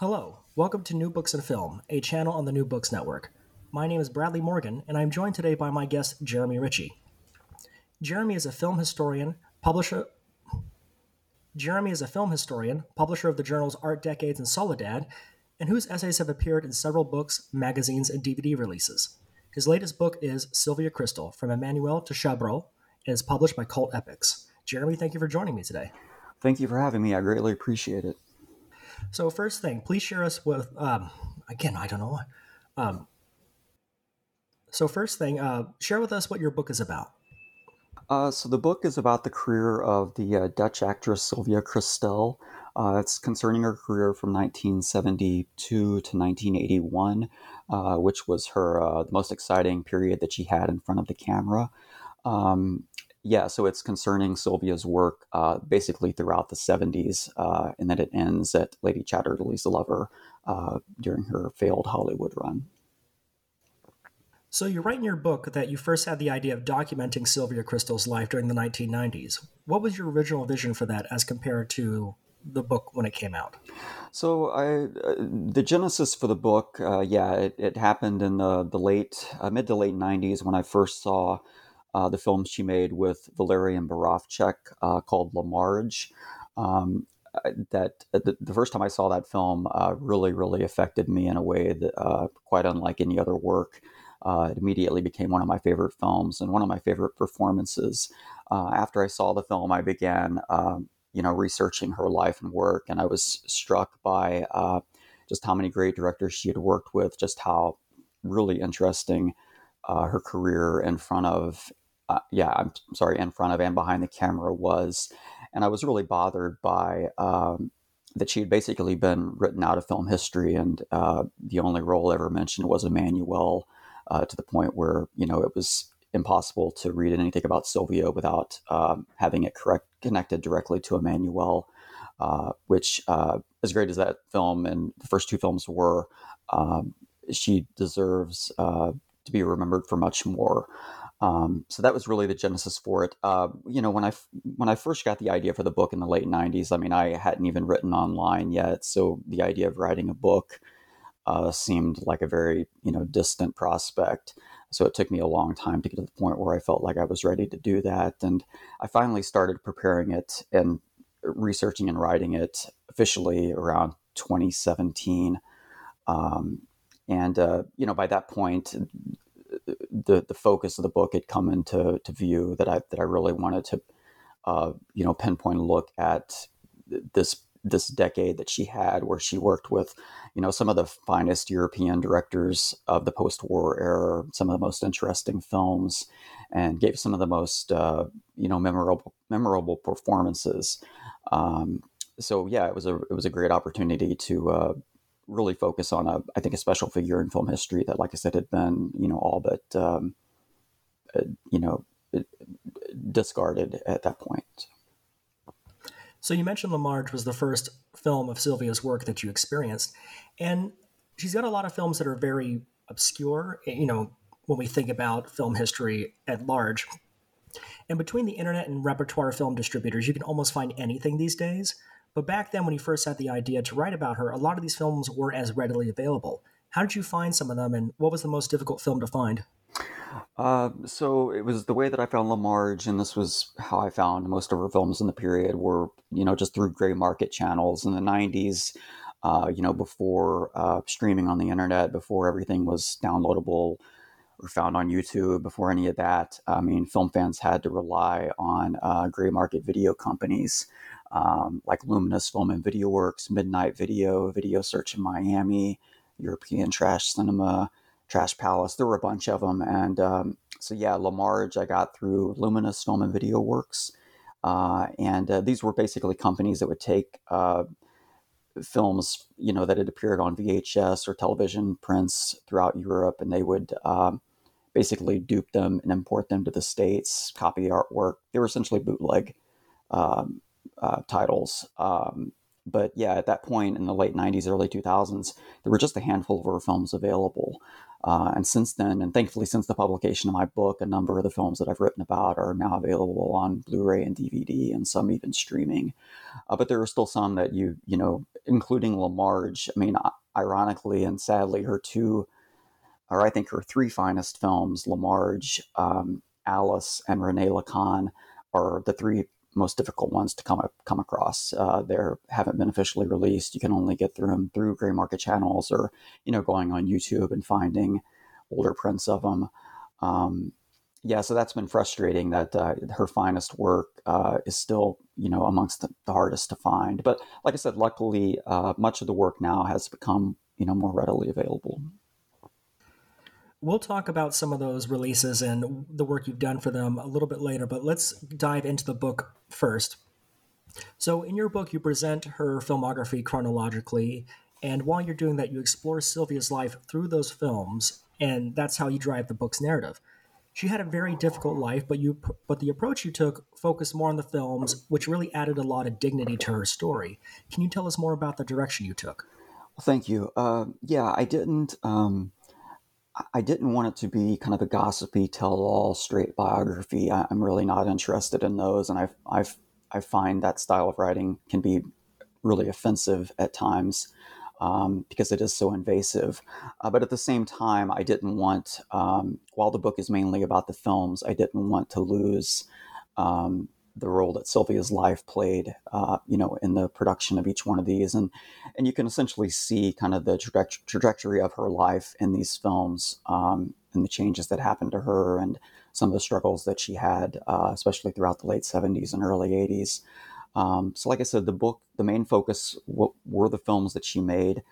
Hello, welcome to New Books and Film, a channel on the New Books Network. My name is Bradley Morgan, and I'm joined today by my guest, Jeremy Richey. Jeremy is a film historian, publisher. Jeremy is a film historian, publisher of the journals Art Decades and Soledad, and whose essays have appeared in several books, magazines, and DVD releases. His latest book is Sylvia Kristel, From Emmanuelle to Chabrol, and is published by Cult Epics. Jeremy, thank you for joining me today. Thank you for having me. I greatly appreciate it. So first thing, please share us with um, again. I don't know. Um, so first thing, uh, share with us what your book is about. Uh, so the book is about the career of the uh, Dutch actress Sylvia Kristel. Uh, it's concerning her career from 1972 to 1981, uh, which was her uh, most exciting period that she had in front of the camera. Um, yeah, so it's concerning Sylvia's work uh, basically throughout the 70s, uh, and then it ends at Lady Chatterley's Lover uh, during her failed Hollywood run. So you write in your book that you first had the idea of documenting Sylvia Kristel's life during the 1990s. What was your original vision for that as compared to the book when it came out? So I, uh, the genesis for the book, uh, yeah, it, it, happened in the, the late, uh, mid to late 90s when I first saw uh, the film she made with Walerian Borowczyk uh, called La Marge. Um, that the, the, first time I saw that film uh, really, really affected me in a way that uh, quite unlike any other work. Uh, it immediately became one of my favorite films and one of my favorite performances. Uh, after I saw the film, I began, um, you know, researching her life and work, and I was struck by just how many great directors she had worked with, just how really interesting uh, her career in front of uh, yeah, I'm sorry, in front of and behind the camera was. And I was really bothered by um, that she had basically been written out of film history, and uh, the only role ever mentioned was Emmanuelle, uh, to the point where you know it was impossible to read anything about Sylvia without um, having it correct connected directly to Emmanuelle. Uh, which, uh, as great as that film and the first two films were, um, she deserves uh, to be remembered for much more. Um, so that was really the genesis for it. Uh, you know, when I when I first got the idea for the book in the late '90s, I mean, I hadn't even written online yet, so the idea of writing a book uh, seemed like a very you know distant prospect. So it took me a long time to get to the point where I felt like I was ready to do that, and I finally started preparing it and researching and writing it officially around 2017. Um, and uh, you know, by that point, the the focus of the book had come into to view that I that I really wanted to uh, you know pinpoint a look at this this decade that she had where she worked with you know some of the finest European directors of the post-war era some of the most interesting films and gave some of the most uh, you know memorable memorable performances. Um, so yeah it was a it was a great opportunity to uh, really focus on a, I think, a special figure in film history that, like I said, had been, you know, all but, um, uh, you know, discarded at that point. So you mentioned La Marge was the first film of Sylvia's work that you experienced, and she's got a lot of films that are very obscure. You know, when we think about film history at large, and between the internet and repertoire film distributors, you can almost find anything these days. But back then, when you first had the idea to write about her, a lot of these films weren't as readily available. How did you find some of them, and what was the most difficult film to find? Uh, so it was the way that I found La Marge, and this was how I found most of her films in the period were, you know, just through gray market channels in the 90s, uh, you know, before uh, streaming on the internet, before everything was downloadable or found on YouTube, before any of that. I mean, film fans had to rely on uh, gray market video companies um, like Luminous Film and Video Works, Midnight Video, Video Search in Miami, European Trash Cinema, Trash Palace. There were a bunch of them. And um, so, yeah, La Marge I got through Luminous Film and Video Works. Uh, and uh, these were basically companies that would take uh, films, you know, that had appeared on VHS or television prints throughout Europe, and they would um, basically dupe them and import them to the states, copy artwork. They were essentially bootleg um, uh, titles. Um, but yeah, at that point in the late 90s, early 2000s, there were just a handful of her films available. Uh, and since then, and thankfully since the publication of my book, a number of the films that I've written about are now available on Blu-ray and DVD, and some even streaming. Uh, but there are still some that you, you know, including La Marge. I mean, ironically and sadly, her two, or I think her three finest films, La Marge, um, Alice, and René la Canne, are the three most difficult ones to come come across. Uh, they haven't been officially released. You can only get through them through gray market channels, or you know, going on YouTube and finding older prints of them. Um, yeah, so that's been frustrating. That uh, her finest work uh, is still, you know, amongst the, the, hardest to find. But like I said, luckily, uh, much of the work now has become, you know, more readily available. We'll talk about some of those releases and the work you've done for them a little bit later, but let's dive into the book first. So, in your book, you present her filmography chronologically, and while you're doing that, you explore Sylvia's life through those films, and that's how you drive the book's narrative. She had a very difficult life, but you but the approach you took focused more on the films, which really added a lot of dignity to her story. Can you tell us more about the direction you took? Well, thank you. Uh, yeah, I didn't. Um I didn't want it to be kind of a gossipy, tell-all, straight biography. I, am really not interested in those, and I I I find that style of writing can be really offensive at times um, because it is so invasive. Uh, but at the same time, I didn't want, um, while the book is mainly about the films, I didn't want to lose um, the role that Sylvia's life played, uh, you know, in the production of each one of these, and and you can essentially see kind of the traje- trajectory of her life in these films, um, and the changes that happened to her, and some of the struggles that she had, uh, especially throughout the late '70s and early '80s. Um, so, like I said, the book, the main focus w- were the films that she made,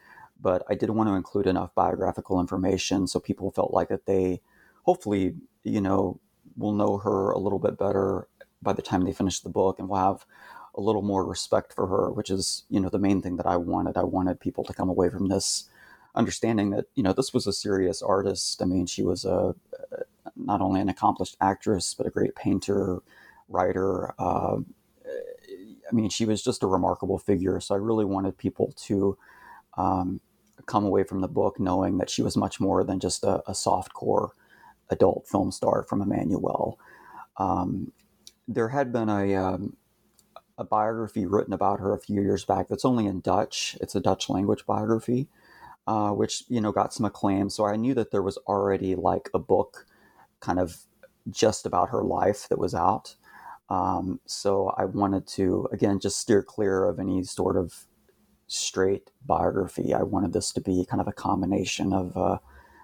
but I did want to include enough biographical information so people felt like that they, hopefully, you know, will know her a little bit better by the time they finish the book and we'll have a little more respect for her, which is, you know, the main thing that I wanted. I wanted people to come away from this understanding that, you know, this was a serious artist. I mean, she was a not only an accomplished actress, but a great painter, writer. Uh, I mean, she was just a remarkable figure. So I really wanted people to um, come away from the book knowing that she was much more than just a, a soft core adult film star from emmanuelle Um, there had been a um, a biography written about her a few years back that's only in Dutch. It's a Dutch language biography, uh, which you know got some acclaim. So I knew that there was already like a book, kind of just about her life that was out. Um, so I wanted to again just steer clear of any sort of straight biography. I wanted this to be kind of a combination of uh,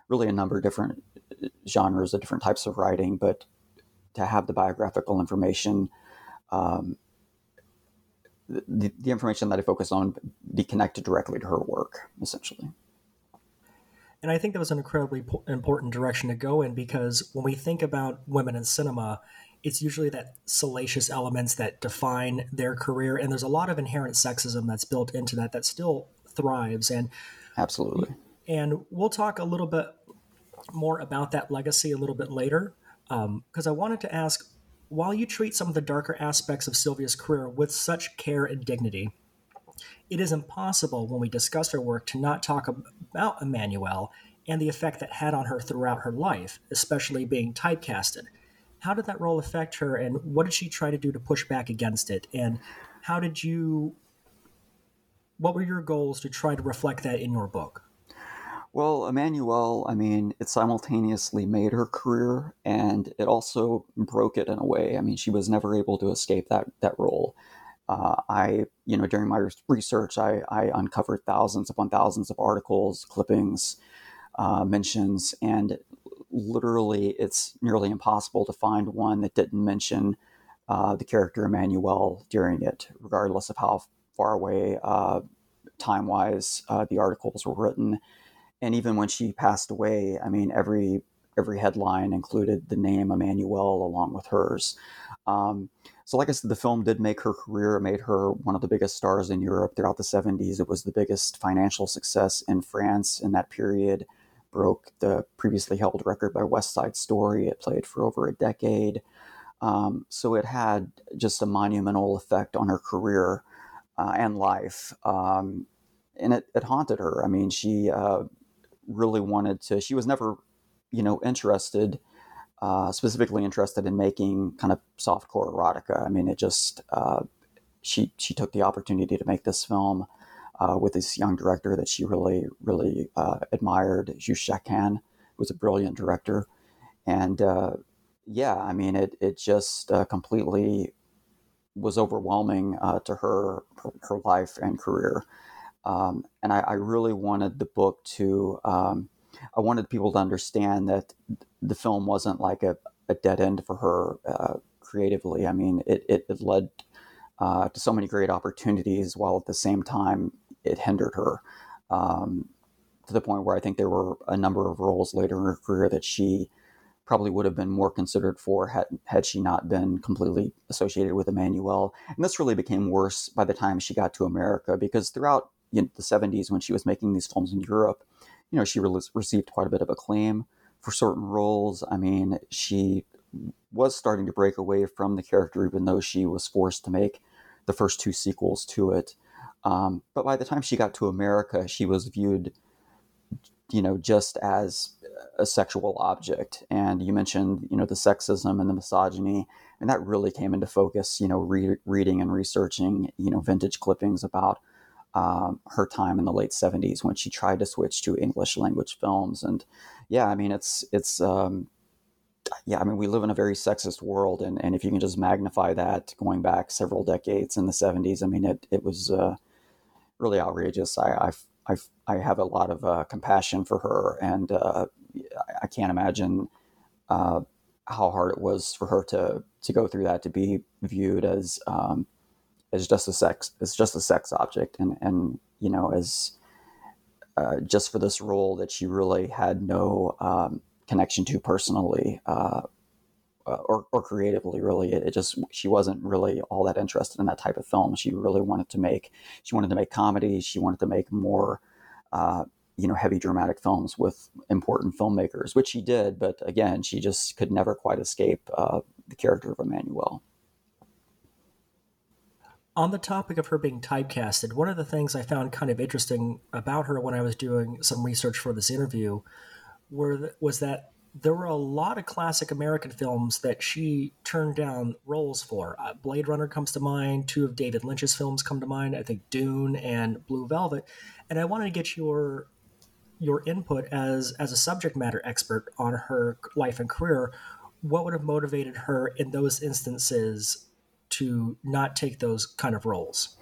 really a number of different uh, genres of different types of writing, but to have the biographical information, um, the, the information that I focus on be connected directly to her work, essentially. And I think that was an incredibly important direction to go in because when we think about women in cinema, it's usually that salacious elements that define their career, and there's a lot of inherent sexism that's built into that that still thrives. And absolutely. And we'll talk a little bit more about that legacy a little bit later because um, I wanted to ask while you treat some of the darker aspects of Sylvia's career with such care and dignity, it is impossible when we discuss her work to not talk about Emmanuelle and the effect that had on her throughout her life, especially being typecasted. How did that role affect her, and what did she try to do to push back against it? And how did you, what were your goals to try to reflect that in your book? Well, Emmanuelle, I mean, it simultaneously made her career and it also broke it in a way. I mean, she was never able to escape that that role. Uh, I, you know, during my research, I, I, uncovered thousands upon thousands of articles, clippings, uh, mentions, and literally it's nearly impossible to find one that didn't mention uh, the character Emmanuelle during it, regardless of how far away uh, time wise uh, the articles were written. And even when she passed away, I mean, every every headline included the name Emmanuelle along with hers. Um, so, like I said, the film did make her career, made her one of the biggest stars in Europe throughout the 70s. It was the biggest financial success in France in that period, broke the previously held record by West Side Story. It played for over a decade. Um, so, it had just a monumental effect on her career uh, and life. Um, and it, it, haunted her. I mean, she uh, really wanted to, she was never, you know, interested uh, specifically interested in making kind of softcore erotica. I mean, it just uh, she she took the opportunity to make this film uh, with this young director that she really really uh, admired, Jaeckin, who was a brilliant director, and uh, yeah, I mean, it it just uh, completely was overwhelming to her, her life and career. Um, and I, I, really wanted the book to um, I wanted people to understand that the film wasn't like a, a dead end for her uh, creatively. I mean, it, it, it led uh, to so many great opportunities while at the same time it hindered her um, to the point where I think there were a number of roles later in her career that she probably would have been more considered for had, had she not been completely associated with Emmanuelle. And this really became worse by the time she got to America because throughout you know, the 70s when she was making these films in Europe, you know, she re- received quite a bit of acclaim for certain roles. I mean, she was starting to break away from the character, even though she was forced to make the first two sequels to it. Um, but by the time she got to America, she was viewed, you know, just as a sexual object. And you mentioned, you know, the sexism and the misogyny, and that really came into focus. You know, re- reading and researching, you know, vintage clippings about um, her time in the late 70s when she tried to switch to English language films. And yeah, I mean, it's, it's, um, yeah, I mean, we live in a very sexist world. And, and if you can just magnify that going back several decades in the 70s, I mean, it, it was uh, really outrageous. I, I, I, I have a lot of uh, compassion for her. And uh, I can't imagine uh, how hard it was for her to, to go through that, to be viewed as, um, as just a sex as just a sex object. And and you know as uh, just for this role that she really had no um, connection to personally uh, uh, or, or creatively really. It, it, just she wasn't really all that interested in that type of film. She really wanted to make she wanted to make comedy. She wanted to make more uh, you know heavy dramatic films with important filmmakers which she did. But again she just could never quite escape uh, the character of Emmanuelle on the topic of her being typecasted, one of the things I found kind of interesting about her when I was doing some research for this interview were, was that there were a lot of classic American films that she turned down roles for. Uh, Blade Runner comes to mind. Two of David Lynch's films come to mind. I think Dune and Blue Velvet. And I wanted to get your your input as as a subject matter expert on her life and career. What would have motivated her in those instances to not take those kind of roles?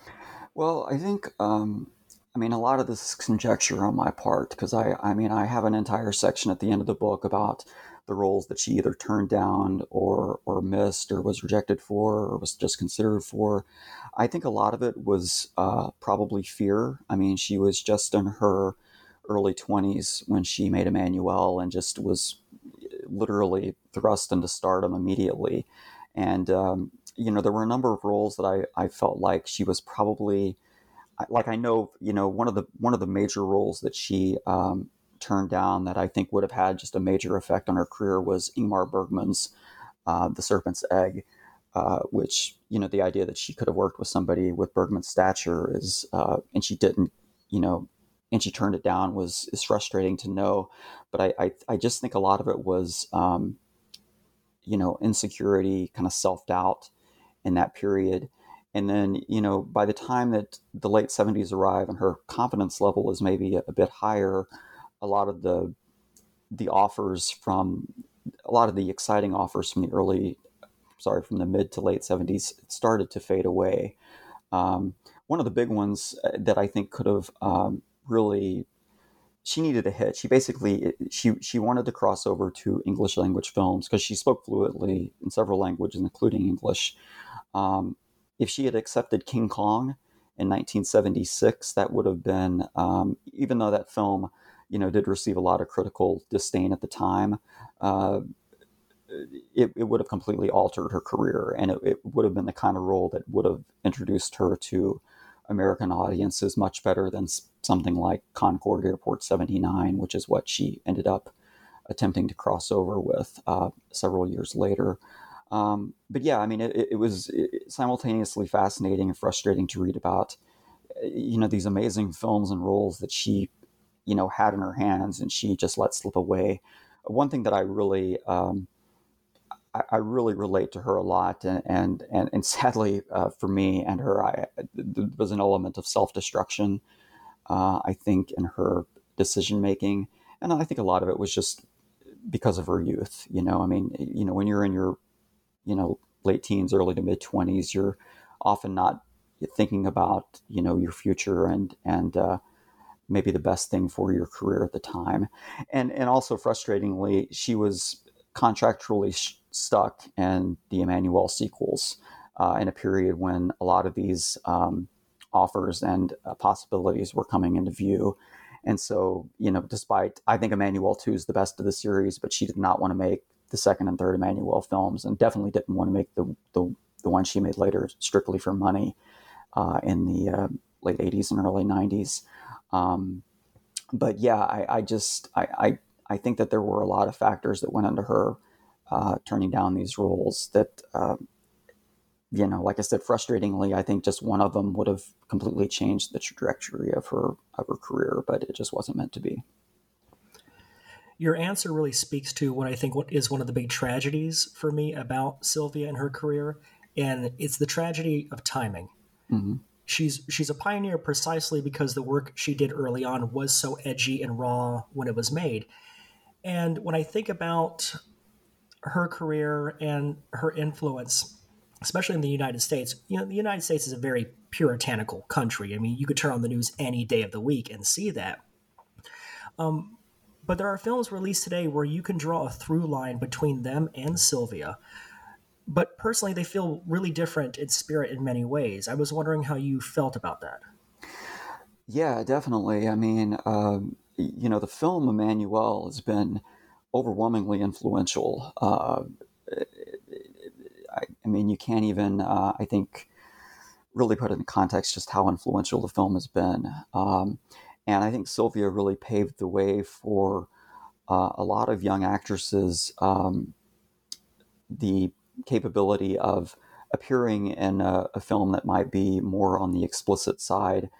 Well, I think, um, I mean, a lot of this is conjecture on my part because I, I mean, I have an entire section at the end of the book about the roles that she either turned down or or missed or was rejected for or was just considered for. I think a lot of it was uh, probably fear. I mean, she was just in her early 20s when she made Emmanuelle and just was literally thrust into stardom immediately. And um, you know, there were a number of roles that I, I felt like she was probably like I know, you know, one of the one of the major roles that she um, turned down that I think would have had just a major effect on her career was Ingmar Bergman's uh, The Serpent's Egg, uh, which you know the idea that she could have worked with somebody with Bergman's stature is, uh, and she didn't, you know, and she turned it down was is frustrating to know. But I I, I just think a lot of it was, um, you know, insecurity, kind of self doubt in that period. And then, you know, by the time that the late 70s arrive and her confidence level is maybe a, a bit higher, a lot of the the offers from a lot of the exciting offers from the early, sorry, from the mid to late seventies started to fade away. Um, one of the big ones uh, that I think could have um, really she needed a hit. She basically she she wanted to cross over to English language films because she spoke fluently in several languages, including English. Um, if she had accepted King Kong in 1976, that would have been um, even though that film, you know, did receive a lot of critical disdain at the time. Uh, it, it would have completely altered her career, and it, it would have been the kind of role that would have introduced her to American audiences much better than something like Concorde Airport 79, which is what she ended up attempting to cross over with uh, several years later. Um, but yeah, I mean, it, it was simultaneously fascinating and frustrating to read about, you know, these amazing films and roles that she, you know, had in her hands and she just let slip away. One thing that I really um, I, I, really relate to her a lot, and and and, and sadly uh, for me and her, I, there was an element of self destruction. Uh, I think in her decision making, and I think a lot of it was just because of her youth. You know, I mean, you know, when you're in your, you know, late teens, early to mid twenties, you're often not thinking about you know your future and and uh, maybe the best thing for your career at the time, and and also frustratingly, she was contractually sh- stuck in the Emmanuelle sequels uh, in a period when a lot of these um, offers and uh, possibilities were coming into view. And so, you know, despite I think Emmanuelle 2 is the best of the series, but she did not want to make the second and third Emmanuelle films and definitely didn't want to make the, the, the one she made later strictly for money uh, in the uh, late 80s and early 90s. Um, but yeah, I, I just, I, I, I think that there were a lot of factors that went into her uh, turning down these roles that, uh, you know, like I said, frustratingly, I think just one of them would have completely changed the trajectory of her of her career, but it just wasn't meant to be. Your answer really speaks to what I think what is one of the big tragedies for me about Sylvia and her career, and it's the tragedy of timing. Mm-hmm. She's she's a pioneer precisely because the work she did early on was so edgy and raw when it was made. And when I think about her career and her influence, especially in the United States, you know, the United States is a very puritanical country. I mean, you could turn on the news any day of the week and see that. Um, but there are films released today where you can draw a through line between them and Sylvia. But personally, they feel really different in spirit in many ways. I was wondering how you felt about that. Yeah, definitely. I mean, um, you know, the film Emmanuelle has been overwhelmingly influential. Uh, I, I, mean, you can't even, uh, I think, really put it in context just how influential the film has been. Um, and I think Sylvia really paved the way for uh, a lot of young actresses um, the capability of appearing in a, a, film that might be more on the explicit side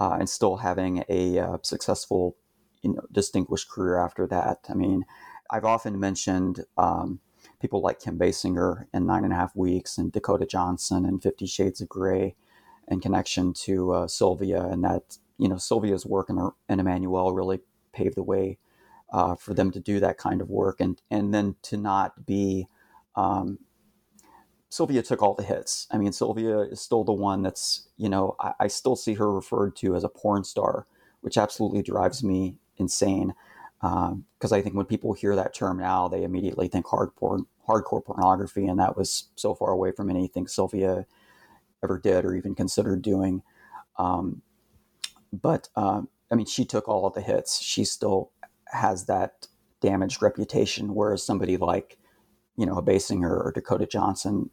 uh, and still having a uh, successful you know, distinguished career after that. I mean, I've often mentioned um, people like Kim Basinger in Nine and a Half Weeks and Dakota Johnson and Fifty Shades of Grey in connection to uh, Sylvia, and that you know Sylvia's work and, in Emmanuelle really paved the way uh, for them to do that kind of work, and and then to not be. Um, Sylvia took all the hits. I mean, Sylvia is still the one that's, you know, I, I still see her referred to as a porn star, which absolutely drives me insane because um, I think when people hear that term now, they immediately think hardcore hardcore pornography, and that was so far away from anything Sylvia ever did or even considered doing. Um, but um, I mean, she took all the hits. She still has that damaged reputation, whereas somebody like you know, a Basinger or Dakota Johnson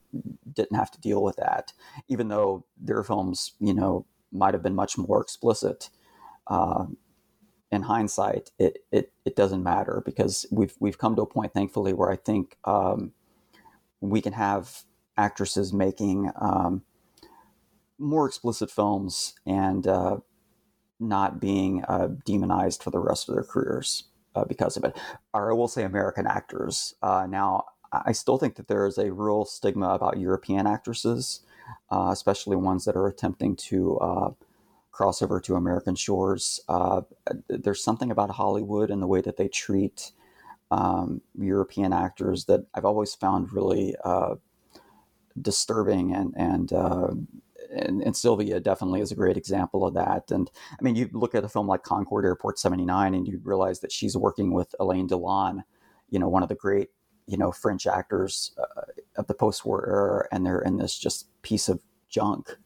didn't have to deal with that, even though their films, you know, might have been much more explicit. Uh, in hindsight, it, it, it doesn't matter because we've we've come to a point, thankfully, where I think um, we can have actresses making um, more explicit films and uh, not being uh, demonized for the rest of their careers uh, because of it. Or I will say American actors. Uh, now, I still think that there is a real stigma about European actresses, uh, especially ones that are attempting to uh, crossover to American shores. Uh, there's something about Hollywood and the way that they treat um, European actors that I've always found really disturbing and and, and, and Sylvia definitely is a great example of that. And I mean, you look at a film like Concorde Airport '79, and you realize that she's working with Alain Delon, you know, one of the great you know French actors uh, of the post-war era, and they're in this just piece of junk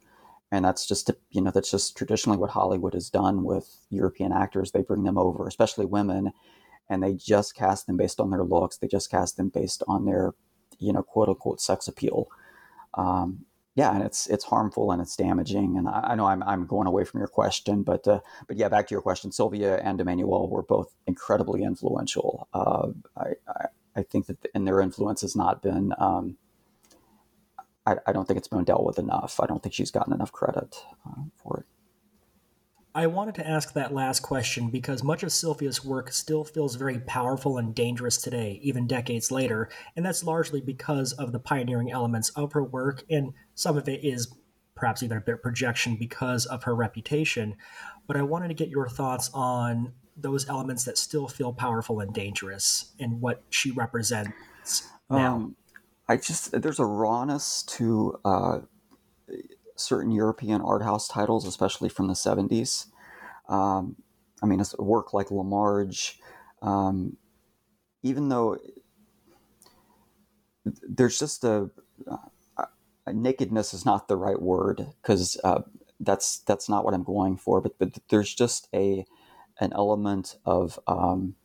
and that's just you know that's just traditionally what Hollywood has done with European actors. They bring them over, especially women, and they just cast them based on their looks. They just cast them based on their you know quote unquote sex appeal. Um, yeah, and it's it's harmful and it's damaging. And I, I know I'm, I'm going away from your question, but uh, but yeah, back to your question. Sylvia and Emmanuelle were both incredibly influential. Uh, I, I, I think that and their influence has not been um, I, I, don't think it's been dealt with enough. I don't think she's gotten enough credit uh, for it. I wanted to ask that last question because much of Sylvia's work still feels very powerful and dangerous today, even decades later, and that's largely because of the pioneering elements of her work, and some of it is perhaps even a bit projection because of her reputation. But I wanted to get your thoughts on those elements that still feel powerful and dangerous and what she represents now. Um, I just there's a rawness to uh, certain European art house titles, especially from the '70s. Um, I mean, a work like La Marge, um, even though there's just a, a, nakedness is not the right word because uh, that's that's not what I'm going for. But but there's just a an element of um,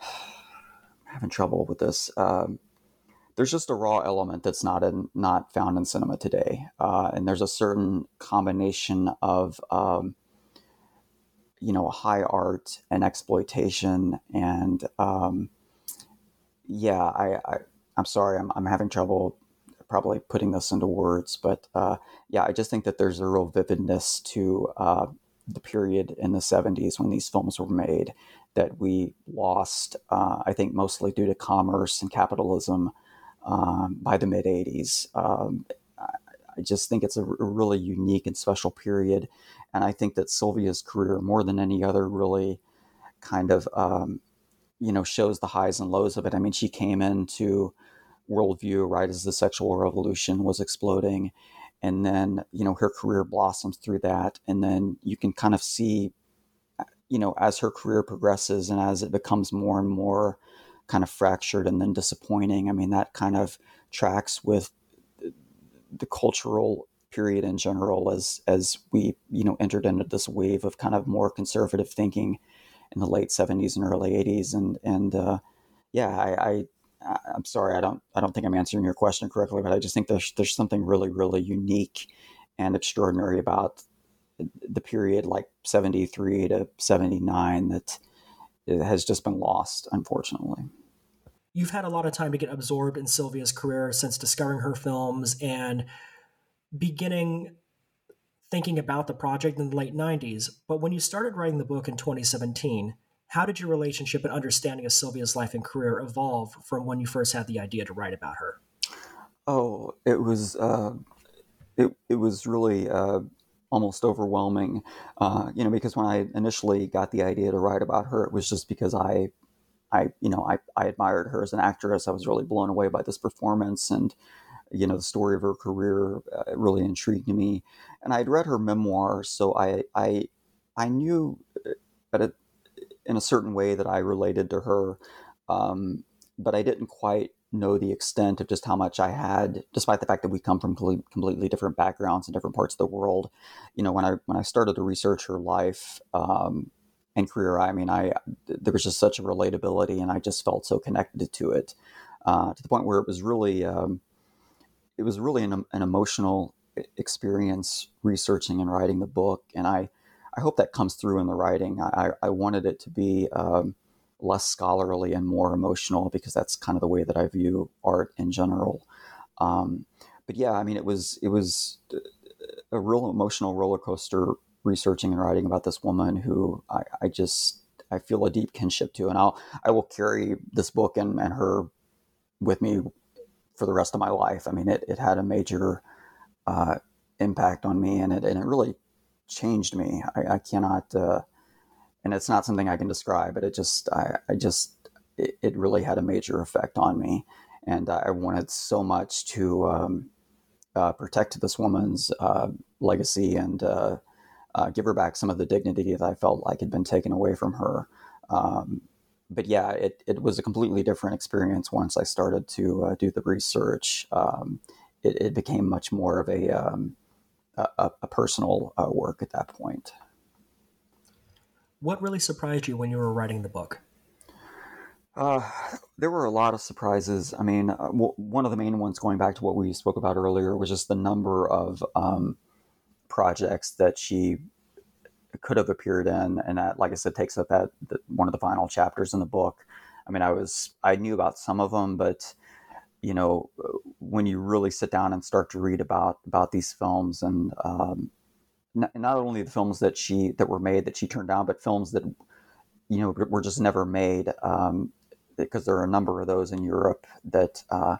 I'm having trouble with this. Um, there's just a raw element that's not in, not found in cinema today, uh, and there's a certain combination of um, you know high art and exploitation, and um, yeah, I, I am sorry, I'm I'm having trouble probably putting this into words, but uh, yeah, I just think that there's a real vividness to uh, the period in the 70s when these films were made that we lost, uh, I think mostly due to commerce and capitalism um, by the mid 80s. Um, I just think it's a, a really unique and special period. And I think that Sylvia's career, more than any other, really kind of, um, you know, shows the highs and lows of it. I mean, she came into worldview right as the sexual revolution was exploding. And then, you know, her career blossoms through that. And then you can kind of see, you know, as her career progresses and as it becomes more and more kind of fractured and then disappointing. I mean, that kind of tracks with the cultural period in general as as we you know entered into this wave of kind of more conservative thinking in the late 70s and early 80s and and uh, yeah I, I I'm sorry I don't I don't think I'm answering your question correctly but I just think there's there's something really really unique and extraordinary about the period like 73 to 79 that it has just been lost, unfortunately. You've had a lot of time to get absorbed in Sylvia's career since discovering her films and beginning thinking about the project in the late 90s. But when you started writing the book in 2017, how did your relationship and understanding of Sylvia's life and career evolve from when you first had the idea to write about her? Oh, it was uh, it it was really uh, almost overwhelming. Uh, you know, because when I initially got the idea to write about her, it was just because I, I, you know, I, I admired her as an actress. I was really blown away by this performance, and you know, the story of her career uh, really intrigued me. And I'd read her memoir, so I, I, I knew, that uh, in a certain way that I related to her, um, but I didn't quite know the extent of just how much I had, despite the fact that we come from completely different backgrounds and different parts of the world. You know, when I when I started to research her life um, and career, I mean, I there was just such a relatability, and I just felt so connected to it uh, to the point where it was really um, it was really an, an emotional experience researching and writing the book, and I I hope that comes through in the writing. I, I wanted it to be um, less scholarly and more emotional because that's kind of the way that I view art in general. Um, but yeah, I mean, it was it was a real emotional roller coaster researching and writing about this woman who I, I just I feel a deep kinship to, and I'll I will carry this book and, and her with me for the rest of my life. I mean, it, it had a major uh, impact on me, and it and it really changed me. I, I cannot, uh, and it's not something I can describe, but it just, I, I just, it, it, really had a major effect on me. And I wanted so much to um, uh, protect this woman's uh, legacy and uh, uh, give her back some of the dignity that I felt like had been taken away from her. Um, but yeah, it, it was a completely different experience once I started to uh, do the research. Um, it, it, became much more of a, um, a, a, personal uh, work at that point. What really surprised you when you were writing the book? Uh, there were a lot of surprises. I mean, uh, w- one of the main ones, going back to what we spoke about earlier, was just the number of um, projects that she could have appeared in, and that, like I said, takes up that the, one of the final chapters in the book. I mean, I was I knew about some of them, but you know, when you really sit down and start to read about about these films, and um, not, only the films that she that were made that she turned down, but films that you know were just never made, um, because there are a number of those in Europe that uh,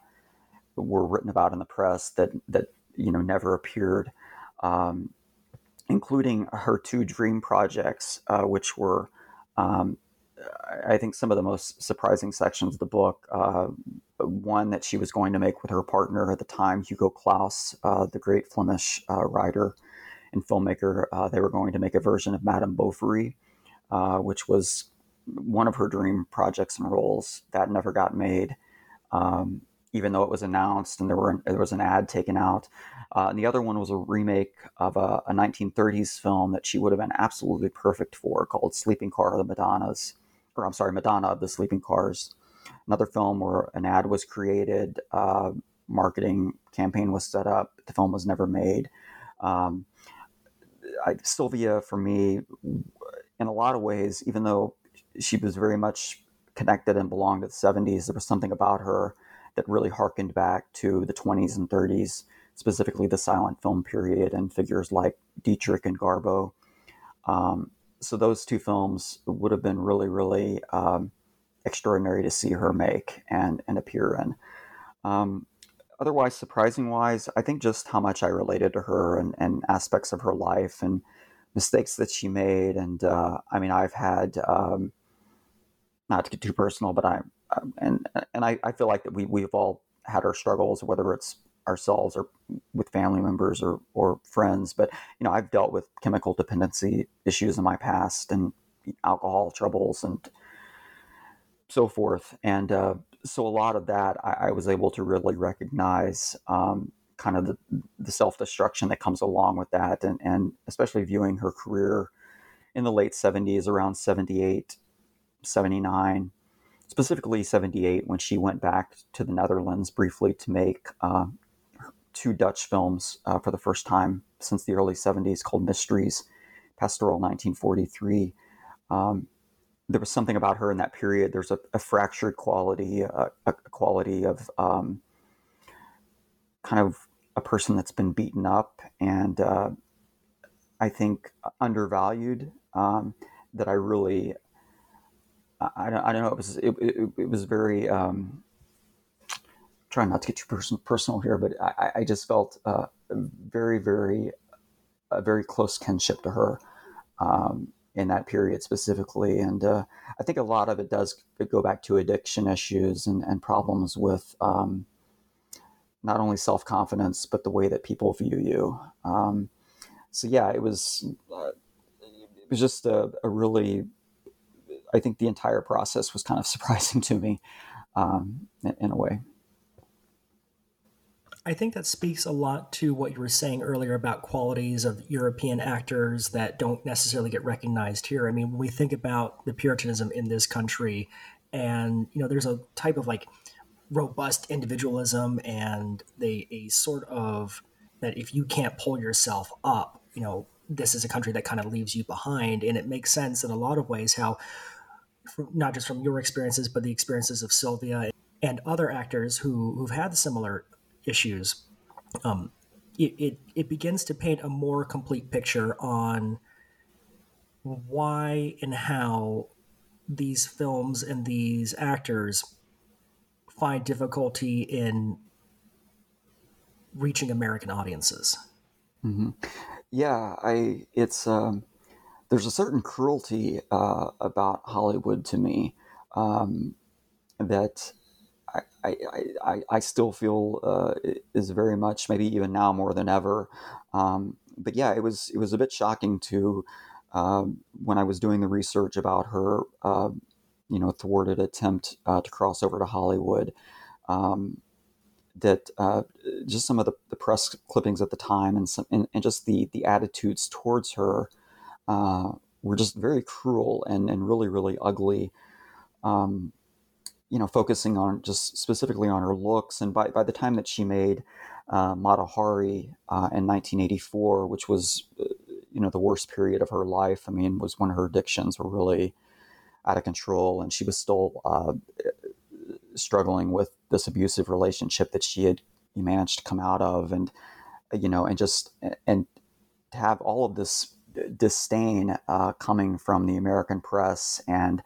were written about in the press that that you know never appeared. Um, including her two dream projects, uh, which were, um, I think, some of the most surprising sections of the book. Uh, one that she was going to make with her partner at the time, Hugo Claus, uh, the great Flemish uh, writer and filmmaker. Uh, they were going to make a version of Madame Bovary, uh, which was one of her dream projects and roles that never got made. Um, even though it was announced and there were there was an ad taken out. Uh, and the other one was a remake of a, a, 1930s film that she would have been absolutely perfect for, called Sleeping Car of the Madonnas, or I'm sorry, Madonna of the Sleeping Cars. Another film where an ad was created, uh, marketing campaign was set up, the film was never made. Um, I, Sylvia, for me, in a lot of ways, even though she was very much connected and belonged to the 70s, there was something about her that really harkened back to the 20s and 30s, specifically the silent film period and figures like Dietrich and Garbo. Um, so those two films would have been really, really um, extraordinary to see her make and, and appear in. Um, otherwise, surprising wise, I think just how much I related to her and, and aspects of her life and mistakes that she made. And uh, I mean, I've had, um, not to get too personal, but I, um, and and I, I feel like that we we've all had our struggles, whether it's ourselves or with family members or or friends. But you know, I've dealt with chemical dependency issues in my past and alcohol troubles and so forth. And uh, so a lot of that I, I, was able to really recognize. Um, kind of the, the self-destruction that comes along with that and, and especially viewing her career in the late 70s around 78 79 specifically 78 when she went back to the Netherlands briefly to make uh, two Dutch films uh, for the first time since the early 70s called Mysteries, Pastorale 1943. Um, there was something about her in that period. There's a, a fractured quality, a, a quality of um, kind of a person that's been beaten up and uh, I think undervalued um, that I really I don't, I don't know. It was it, it, it was very um, trying not to get too person, personal here, but I, I just felt uh, very very a very close kinship to her um, in that period specifically, and uh, I think a lot of it does go back to addiction issues and, and problems with um, not only self confidence but the way that people view you. Um, so yeah, it was uh, it was just a, a really I think the entire process was kind of surprising to me um, in, in a way. I think that speaks a lot to what you were saying earlier about qualities of European actors that don't necessarily get recognized here. I mean, when we think about the Puritanism in this country, and you know, there's a type of like robust individualism and they a sort of that if you can't pull yourself up, you know, this is a country that kind of leaves you behind, and it makes sense in a lot of ways how not just from your experiences, but the experiences of Sylvia and other actors who who've had similar issues. Um, it, it, it begins to paint a more complete picture on why and how these films and these actors find difficulty in reaching American audiences. Mm-hmm. Yeah, I it's um, there's a certain cruelty uh, about Hollywood to me um, that I, I, I, still feel uh, is very much maybe even now more than ever. Um, but yeah, it was it was a bit shocking to um, when I was doing the research about her, uh, you know, thwarted attempt uh, to cross over to Hollywood. Um, that uh, just some of the, the, press clippings at the time and, some, and, and just the the attitudes towards her uh, were just very cruel and, and really really ugly. Um, you know, focusing on just specifically on her looks, and by by the time that she made uh, Mata Hari uh, in 1984, which was uh, you know the worst period of her life. I mean, was when her addictions were really out of control, and she was still uh, struggling with this abusive relationship that she had managed to come out of, and you know, and just and to have all of this disdain uh, coming from the American press and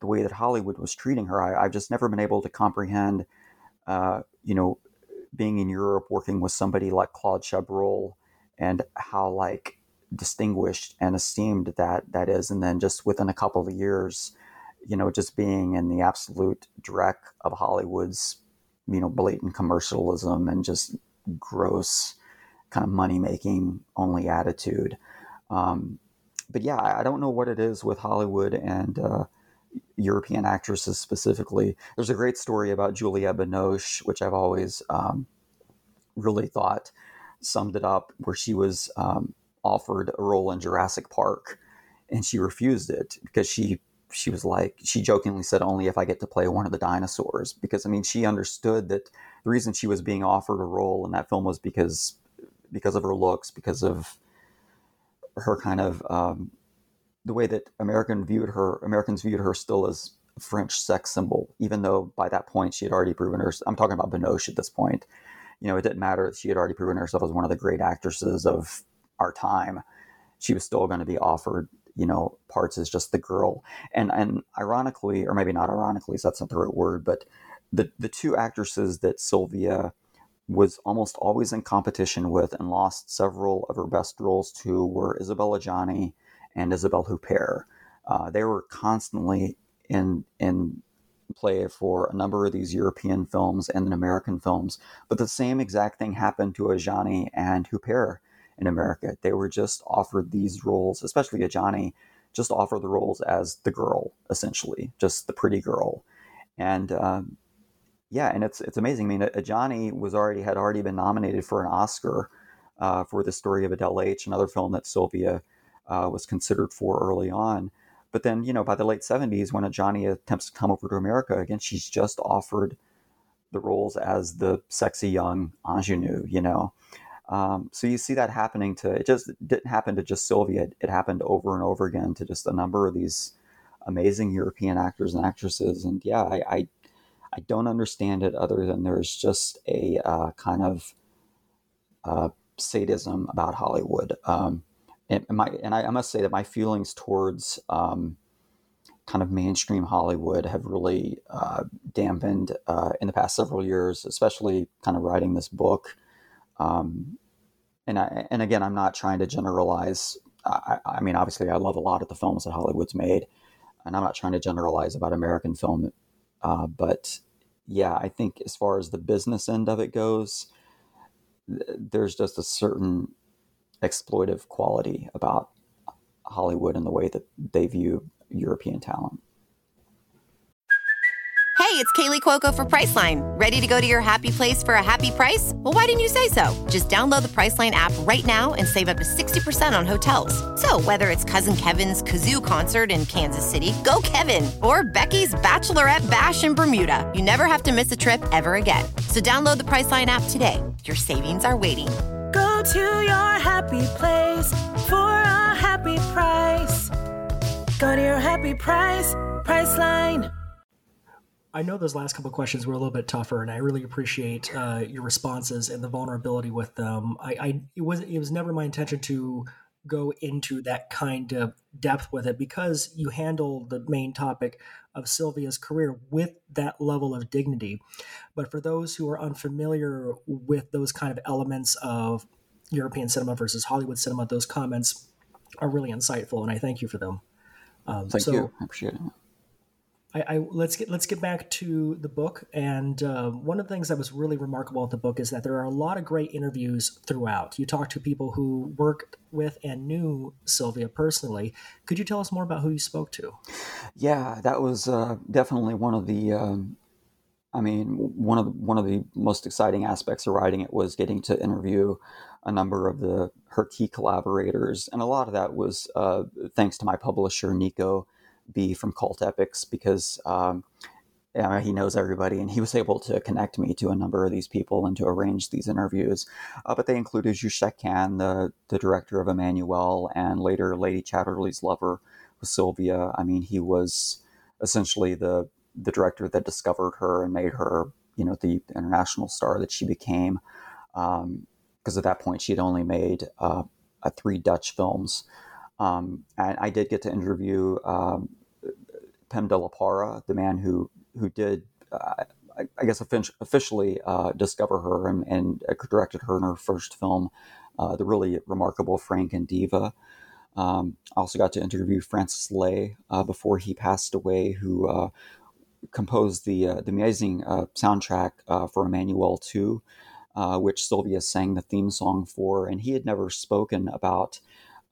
the way that Hollywood was treating her, I, have just never been able to comprehend. Uh, you know, being in Europe, working with somebody like Claude Chabrol, and how like distinguished and esteemed that that is, and then just within a couple of years, you know, just being in the absolute dreck of Hollywood's, you know, blatant commercialism and just gross kind of money making only attitude. Um, but yeah, I, don't know what it is with Hollywood and uh, European actresses specifically. There's a great story about Juliette Binoche, which I've always um, really thought summed it up, where she was um, offered a role in Jurassic Park, and she refused it because she she was like she jokingly said only if I get to play one of the dinosaurs because I mean she understood that the reason she was being offered a role in that film was because because of her looks because of her kind of um, the way that American viewed her, Americans viewed her still as a French sex symbol, even though by that point she had already proven her. I'm talking about Binoche at this point. You know, it didn't matter she had already proven herself as one of the great actresses of our time. She was still going to be offered, you know, parts as just the girl. And and ironically, or maybe not ironically, so that's not the right word, but the the two actresses that Sylvia was almost always in competition with and lost several of her best roles to were Isabella Adjani and Isabelle Huppert. Uh, they were constantly in in play for a number of these European films and then American films, but the same exact thing happened to Adjani and Huppert in America. They were just offered these roles, especially Adjani, just offered the roles as the girl, essentially, just the pretty girl, and um, yeah, and it's it's amazing. I mean, Adjani was already had already been nominated for an Oscar uh, for the story of Adele H, another film that Sylvia uh, was considered for early on. But then, you know, by the late 70s, when Adjani attempts to come over to America again, she's just offered the roles as the sexy young ingenue, you know. Um, so you see that happening to it just didn't happen to just Sylvia. It, it, happened over and over again to just a number of these amazing European actors and actresses. And yeah, I I, I don't understand it other than there's just a uh, kind of uh, sadism about Hollywood. Um, and my and I, I, must say that my feelings towards um, kind of mainstream Hollywood have really uh, dampened uh, in the past several years, especially kind of writing this book. Um, and I, and again, I'm not trying to generalize. I, I, mean, obviously, I love a lot of the films that Hollywood's made, and I'm not trying to generalize about American film. Uh, but yeah, I think as far as the business end of it goes, there's just a certain exploitive quality about Hollywood and the way that they view European talent. Hey, it's Kaley Cuoco for Priceline. Ready to go to your happy place for a happy price? Well, why didn't you say so? Just download the Priceline app right now and save up to 60% on hotels. So, whether it's Cousin Kevin's Kazoo concert in Kansas City, go Kevin, or Becky's Bachelorette Bash in Bermuda, you never have to miss a trip ever again. So, download the Priceline app today. Your savings are waiting Go to your happy place for a happy price. Go to your happy price, Priceline. I know those last couple questions were a little bit tougher, and I really appreciate uh, your responses and the vulnerability with them. I, I it was it was never my intention to go into that kind of depth with it because you handle the main topic of Sylvia's career with that level of dignity. But for those who are unfamiliar with those kind of elements of European cinema versus Hollywood cinema. Those comments are really insightful, and I thank you for them. Um, thank so, you. I appreciate it. I, I, let's get let's get back to the book. And uh, one of the things that was really remarkable about the book is that there are a lot of great interviews throughout. You talk to people who worked with and knew Sylvia personally. Could you tell us more about who you spoke to? Yeah, that was uh, definitely one of the. Um, I mean, one of the, one of the most exciting aspects of writing it was getting to interview a number of the her key collaborators, and a lot of that was uh, thanks to my publisher Nico B from Cult Epics because um, he knows everybody, and he was able to connect me to a number of these people and to arrange these interviews. Uh, but they included Just Jaeckin, the the director of Emmanuelle, and later Lady Chatterley's lover Sylvia. I mean, he was essentially the the director that discovered her and made her, you know, the international star that she became. Because um, at that point, she had only made uh, three Dutch films. Um, and I did get to interview um, Pim de la Parra, the man who who did, uh, I, I, guess, officially uh, discover her and, and, directed her in her first film, uh, the really remarkable Frank and Eva. Um, I also got to interview Francis Lai uh, before he passed away, who uh, composed the uh, the amazing soundtrack for Emmanuelle 2, which Sylvia sang the theme song for, and he had never spoken about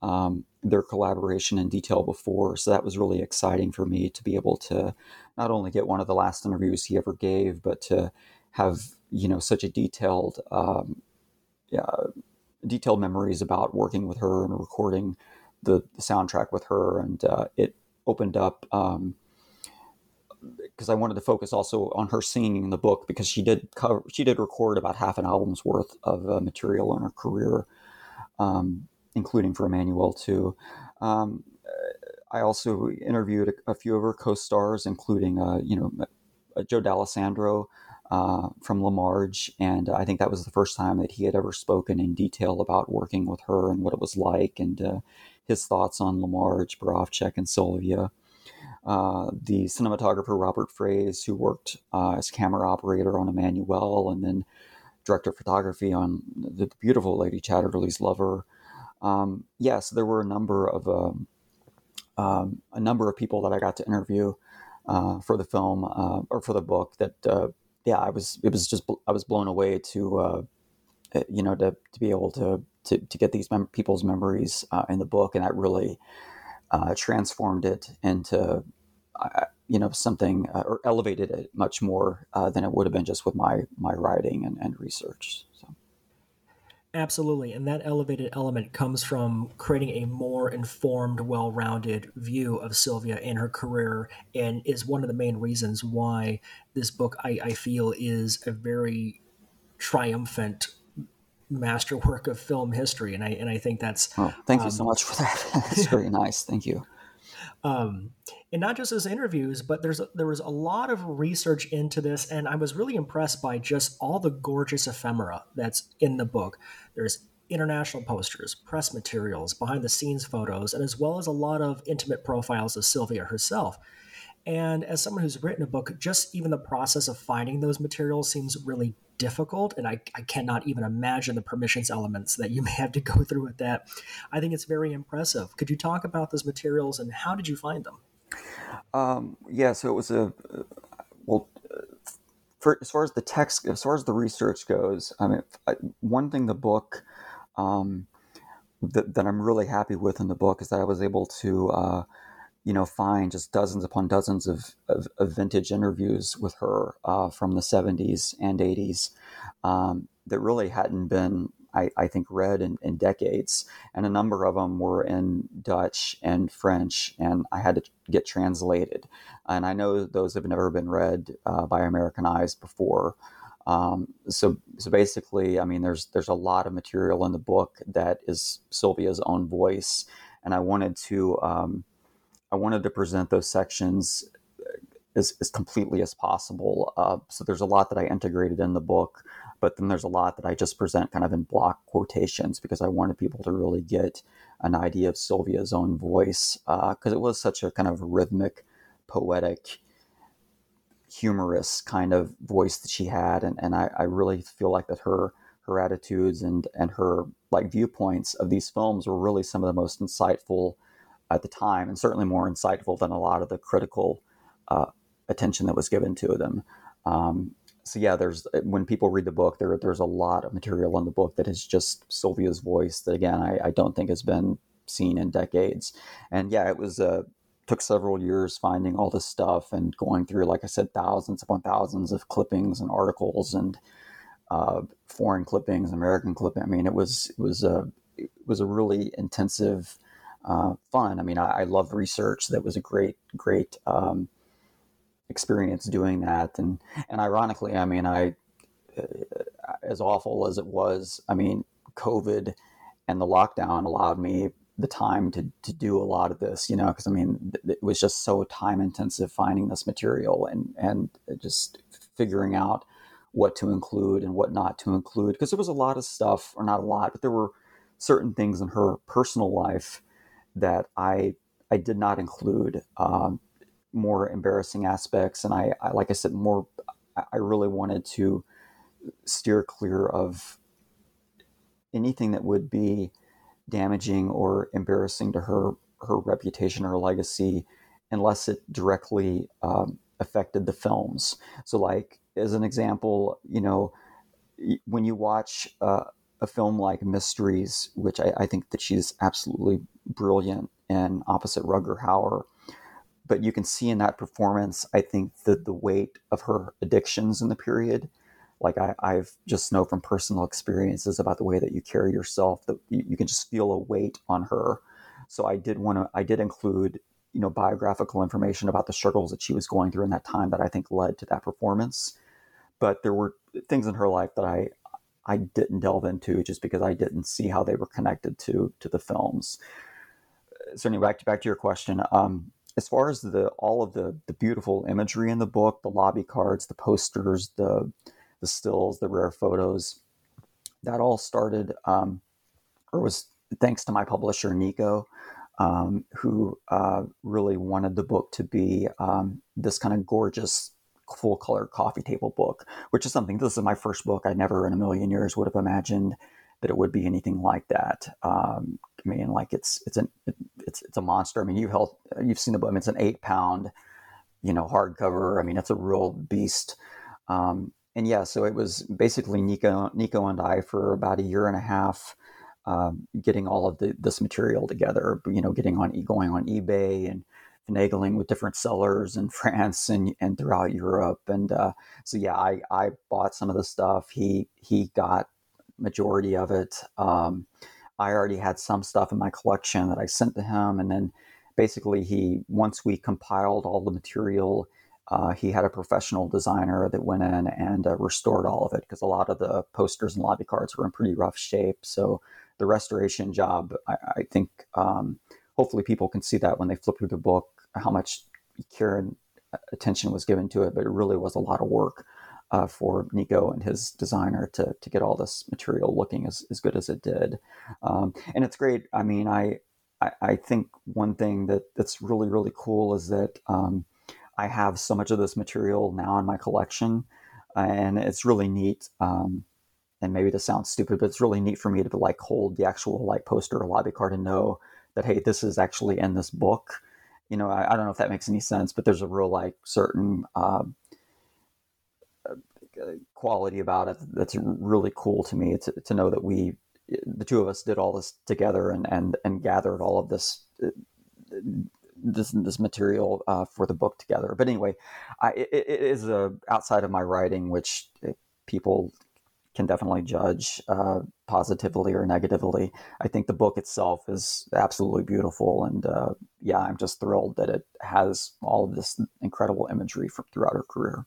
um, their collaboration in detail before. So that was really exciting for me to be able to not only get one of the last interviews he ever gave, but to have you know such a detailed, um, detailed memories about working with her and recording the, the soundtrack with her, and uh, it opened up. Um, because I wanted to focus also on her singing in the book because she did cover she did record about half an album's worth of uh, material in her career. Um, including for Emmanuelle too. Um, I also interviewed a, a, few of her co-stars, including uh, you know uh, Joe Dallesandro uh, from La Marge, and I think that was the first time that he had ever spoken in detail about working with her and what it was like, and uh, his thoughts on La Marge, Borowczyk, and Sylvia. Uh, the cinematographer Robert Fraisse, who worked uh, as camera operator on Emmanuelle and then director of photography on the beautiful Lady Chatterley's Lover, um, yes, there were a number of um, um, a number of people that I got to interview uh, for the film uh, or for the book. That uh, yeah, I was it was just I was blown away to uh, you know to, to be able to to, to get these mem- people's memories uh, in the book, and that really uh, transformed it into you know something or elevated it much more than it would have been just with my my writing and, and research. So. Absolutely. And that elevated element comes from creating a more informed, well rounded view of Sylvia and her career, and is one of the main reasons why this book, I, I feel, is a very triumphant masterwork of film history. And I, and I think that's. Oh, thank um, you so much for that. That's very nice. Thank you. Um, and not just as interviews, but there's there was a lot of research into this, and I was really impressed by just all the gorgeous ephemera that's in the book. There's international posters, press materials, behind the scenes photos, and as well as a lot of intimate profiles of Sylvia herself. And as someone who's written a book, just even the process of finding those materials seems really difficult. And I, I cannot even imagine the permissions elements that you may have to go through with that. I think it's very impressive. Could you talk about those materials and how did you find them? Um, yeah, so it was a, well, for, as far as the text, as far as the research goes, I mean, one thing the book, um, that, that I'm really happy with in the book is that I was able to, uh, you know, find just dozens upon dozens of, of, of vintage interviews with her uh, from the 70s and 80s um, that really hadn't been, I, I think, read in, in, decades. And a number of them were in Dutch and French, and I had to get translated. And I know those have never been read uh, by American eyes before. Um, so, so basically, I mean, there's there's a lot of material in the book that is Sylvia's own voice, and I wanted to um, I wanted to present those sections uh, as, as completely as possible. Uh, so there's a lot that I integrated in the book, but then there's a lot that I just present kind of in block quotations because I wanted people to really get an idea of Sylvia's own voice because uh, it was such a kind of rhythmic, poetic, humorous kind of voice that she had, and, and I, I really feel like that her her attitudes and and her like viewpoints of these films were really some of the most insightful at the time, and certainly more insightful than a lot of the critical uh, attention that was given to them. Um, so yeah, there's when people read the book, there there's a lot of material in the book that is just Sylvia's voice that again I, I don't think has been seen in decades. And yeah, it was uh, took several years finding all this stuff and going through, like I said, thousands upon thousands of clippings and articles and uh, foreign clippings, American clipping. I mean, it was it was a it was a really intensive uh, fun. I mean, I, I love research. That was a great great um, experience doing that. And and ironically, I mean, I uh, as awful as it was, I mean, COVID and the lockdown allowed me the time to to do a lot of this, you know, because I mean, it was just so time intensive finding this material and and just figuring out what to include and what not to include because there was a lot of stuff or not a lot but there were certain things in her personal life that i i did not include um, more embarrassing aspects. And I, I like i said more i really wanted to steer clear of anything that would be damaging or embarrassing to her her reputation or legacy unless it directly um, affected the films. So like as an example you know when you watch uh, a film like mysteries which I, I, think that she's absolutely brilliant in opposite rutger hauer but you can see in that performance, I think that the weight of her addictions in the period, like I, have just know from personal experiences about the way that you carry yourself, that you, you can just feel a weight on her. So I did want to, I did include, you know, biographical information about the struggles that she was going through in that time that I think led to that performance. But there were things in her life that I, I didn't delve into just because I didn't see how they were connected to to the films. So anyway, back to back to your question. Um, as far as the all of the the beautiful imagery in the book, the lobby cards, the posters, the the stills, the rare photos, that all started um, or was thanks to my publisher Nico, um, who uh, really wanted the book to be um, this kind of gorgeous full color coffee table book, which is something. This is my first book. I never in a million years would have imagined that it would be anything like that. Um, I mean, like it's it's an it's it's a monster. I mean, you've held you've seen the book. I mean, it's an eight pound, you know, hardcover. I mean, it's a real beast. Um, and yeah, so it was basically Nico Nico and I for about a year and a half. Um, getting all of the, this material together, you know, getting on going on eBay and finagling with different sellers in France and, and throughout Europe. And uh, so, yeah, I, I bought some of the stuff. He he got majority of it. Um, I already had some stuff in my collection that I sent to him, and then basically he once we compiled all the material. Uh, he had a professional designer that went in and uh, restored all of it because a lot of the posters and lobby cards were in pretty rough shape. So the restoration job, I, I think, um, hopefully people can see that when they flip through the book, how much care and attention was given to it. But it really was a lot of work uh, for Nico and his designer to to get all this material looking as, as good as it did. Um, and it's great. I mean, I, I, I think one thing that that's really really cool is that um, I have so much of this material now in my collection, and it's really neat. Um, and maybe this sounds stupid, but it's really neat for me to like hold the actual like poster or lobby card and know that hey, this is actually in this book. You know, I, I don't know if that makes any sense, but there's a real like certain uh, quality about it that's really cool to me to, to know that we the two of us did all this together and and and gathered all of this this this material uh, for the book together. But anyway, I, it, it is a, outside of my writing, which uh, people can definitely judge uh, positively or negatively. I think the book itself is absolutely beautiful, and uh, yeah, I'm just thrilled that it has all of this incredible imagery from throughout her career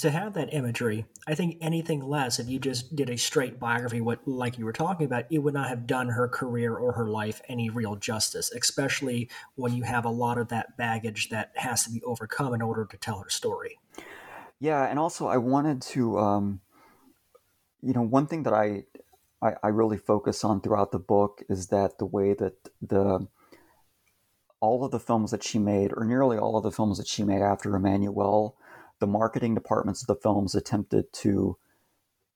to have that imagery, I think anything less, if you just did a straight biography, what like you were talking about, it would not have done her career or her life any real justice, especially when you have a lot of that baggage that has to be overcome in order to tell her story. Yeah, and also I wanted to, um, you know, one thing that I, I I really focus on throughout the book is that the way that the all of the films that she made, or nearly all of the films that she made after Emmanuelle, the marketing departments of the films attempted to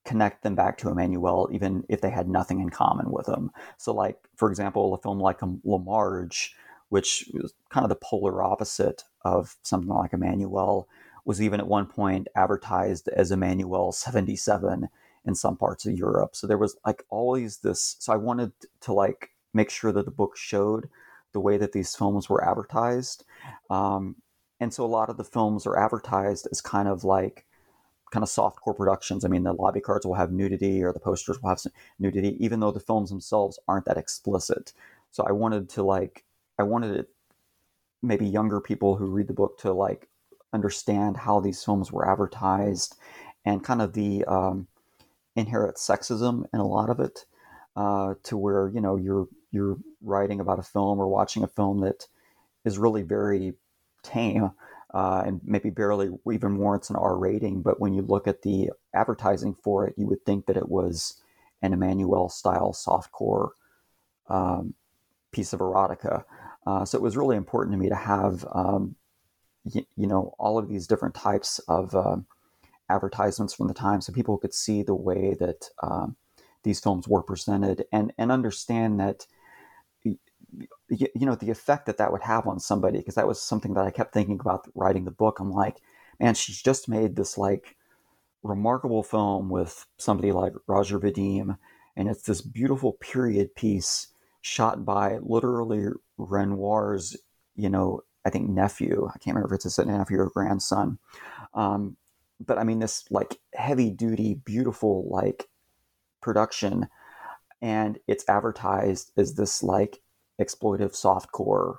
connect them back to Emmanuelle, even if they had nothing in common with him. So, like for example, a film like um, La Marge, which was kind of the polar opposite of something like Emmanuelle, was even at one point advertised as Emmanuelle 77 in some parts of Europe. So there was like always this. So I wanted to like make sure that the book showed the way that these films were advertised. Um, and so a lot of the films are advertised as kind of like kind of soft core productions. I mean, the lobby cards will have nudity or the posters will have some nudity, even though the films themselves aren't that explicit. So I wanted to like, I wanted it, maybe younger people who read the book to like understand how these films were advertised and kind of the um, inherent sexism in a lot of it, uh, to where you know you're you're writing about a film or watching a film that is really very tame uh, and maybe barely even warrants an R rating. But when you look at the advertising for it, you would think that it was an Emmanuelle style softcore um, piece of erotica. Uh, so it was really important to me to have, um, y- you know, all of these different types of uh, advertisements from the time, so people could see the way that um, these films were presented and and understand that you, know the effect that that would have on somebody because that was something that I kept thinking about writing the book. I'm like, man, she's just made this like remarkable film with somebody like Roger Vadim, and it's this beautiful period piece shot by literally Renoir's, you know, I think nephew. I can't remember if it's a nephew or grandson. Um, but I mean, this like heavy duty, beautiful like production, and it's advertised as this like exploitive softcore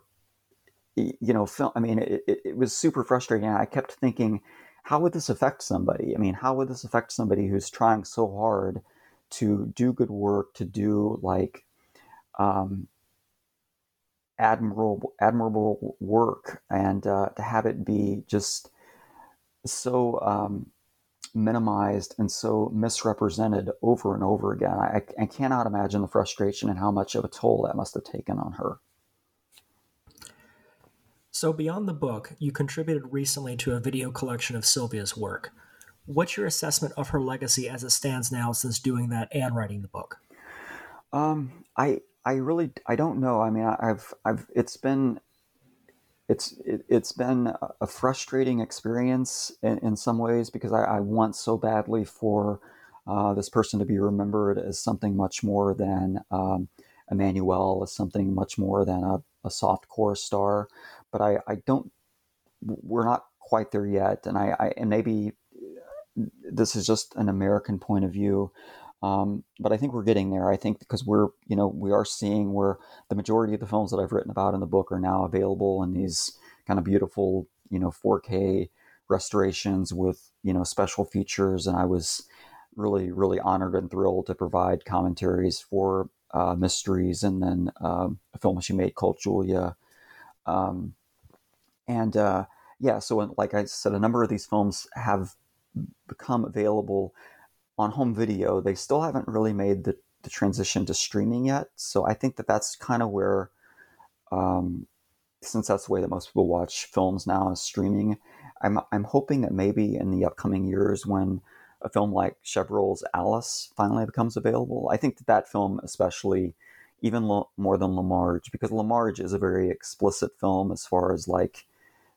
you know film i mean it, it, it, was super frustrating i kept thinking how would this affect somebody i mean how would this affect somebody who's trying so hard to do good work to do like um, admirable admirable work and uh, to have it be just so um, minimized and so misrepresented over and over again. I, I cannot imagine the frustration and how much of a toll that must have taken on her. So, beyond the book, you contributed recently to a video collection of Sylvia's work. What's your assessment of her legacy as it stands now since doing that and writing the book? Um, I I really I don't know. I mean, I've I've it's been it's it, has been a frustrating experience in, in some ways because I, I, want so badly for uh, this person to be remembered as something much more than um, Emmanuelle, as something much more than a, a soft core star. But I, I don't. We're not quite there yet, and I, I and maybe this is just an American point of view. Um, but I think we're getting there. I think because we're, you know, we are seeing where the majority of the films that I've written about in the book are now available in these kind of beautiful, you know, 4K restorations with, you know, special features. And I was really, really honored and thrilled to provide commentaries for uh, Mysteries and then um, a film she made called Julia. Um, and uh, yeah, so like I said, a number of these films have become available on home video, they still haven't really made the, the transition to streaming yet. So I think that that's kind of where, um, since that's the way that most people watch films now is streaming, I'm, I'm hoping that maybe in the upcoming years when a film like Chabrol's Alice finally becomes available, I think that that film especially, even lo- more than La Marge, because La Marge is a very explicit film as far as like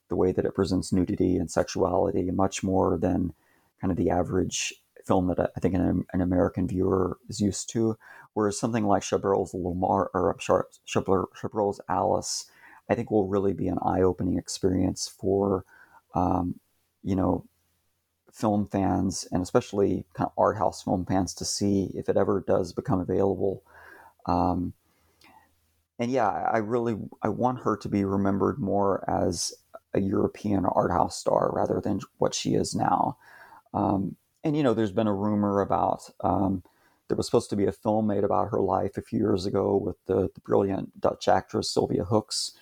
the way that it presents nudity and sexuality, much more than kind of the average film that I think an, an American viewer is used to. Whereas something like Chabrol's Lamar or Chabrol's Alice, I think will really be an eye-opening experience for, um, you know, film fans and especially kind of art house film fans to see if it ever does become available. Um, and yeah, I really I want her to be remembered more as a European art house star rather than what she is now. Um, and you know, there's been a rumor about um, there was supposed to be a film made about her life a few years ago with the, the brilliant Dutch actress Sylvia Hoeks.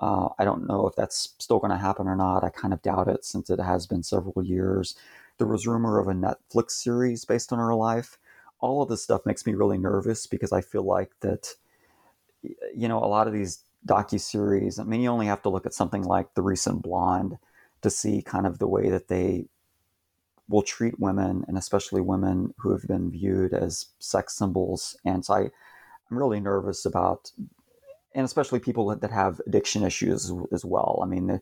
Uh, I don't know if that's still going to happen or not. I kind of doubt it since it has been several years. There was rumor of a Netflix series based on her life. All of this stuff makes me really nervous because I feel like that, you know, a lot of these docu series. I mean, you only have to look at something like the recent Blonde to see kind of the way that they will treat women and especially women who have been viewed as sex symbols. And so I, I'm really nervous about, and especially people that have addiction issues as well. I mean,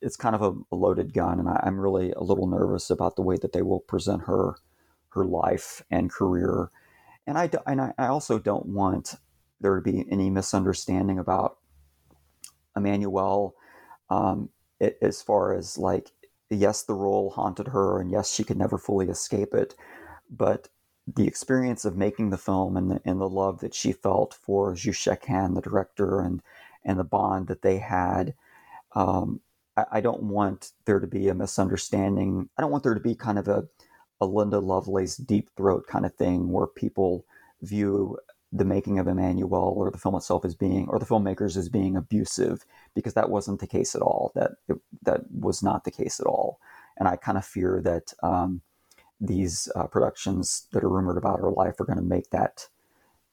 it's kind of a, loaded gun, and I, I'm really a little nervous about the way that they will present her, her life and career. And I, and I also don't want there to be any misunderstanding about Emmanuelle um, it, as far as like yes, the role haunted her, and yes, she could never fully escape it. But the experience of making the film and the, and the love that she felt for Zhu Han, the director, and and the bond that they had, um, I, I, don't want there to be a misunderstanding. I don't want there to be kind of a, a Linda Lovelace deep throat kind of thing where people view the making of Emmanuelle or the film itself as being, or the filmmakers as being abusive, because that wasn't the case at all. That it, that was not the case at all. And I kind of fear that um, these uh, productions that are rumored about her life are going to make that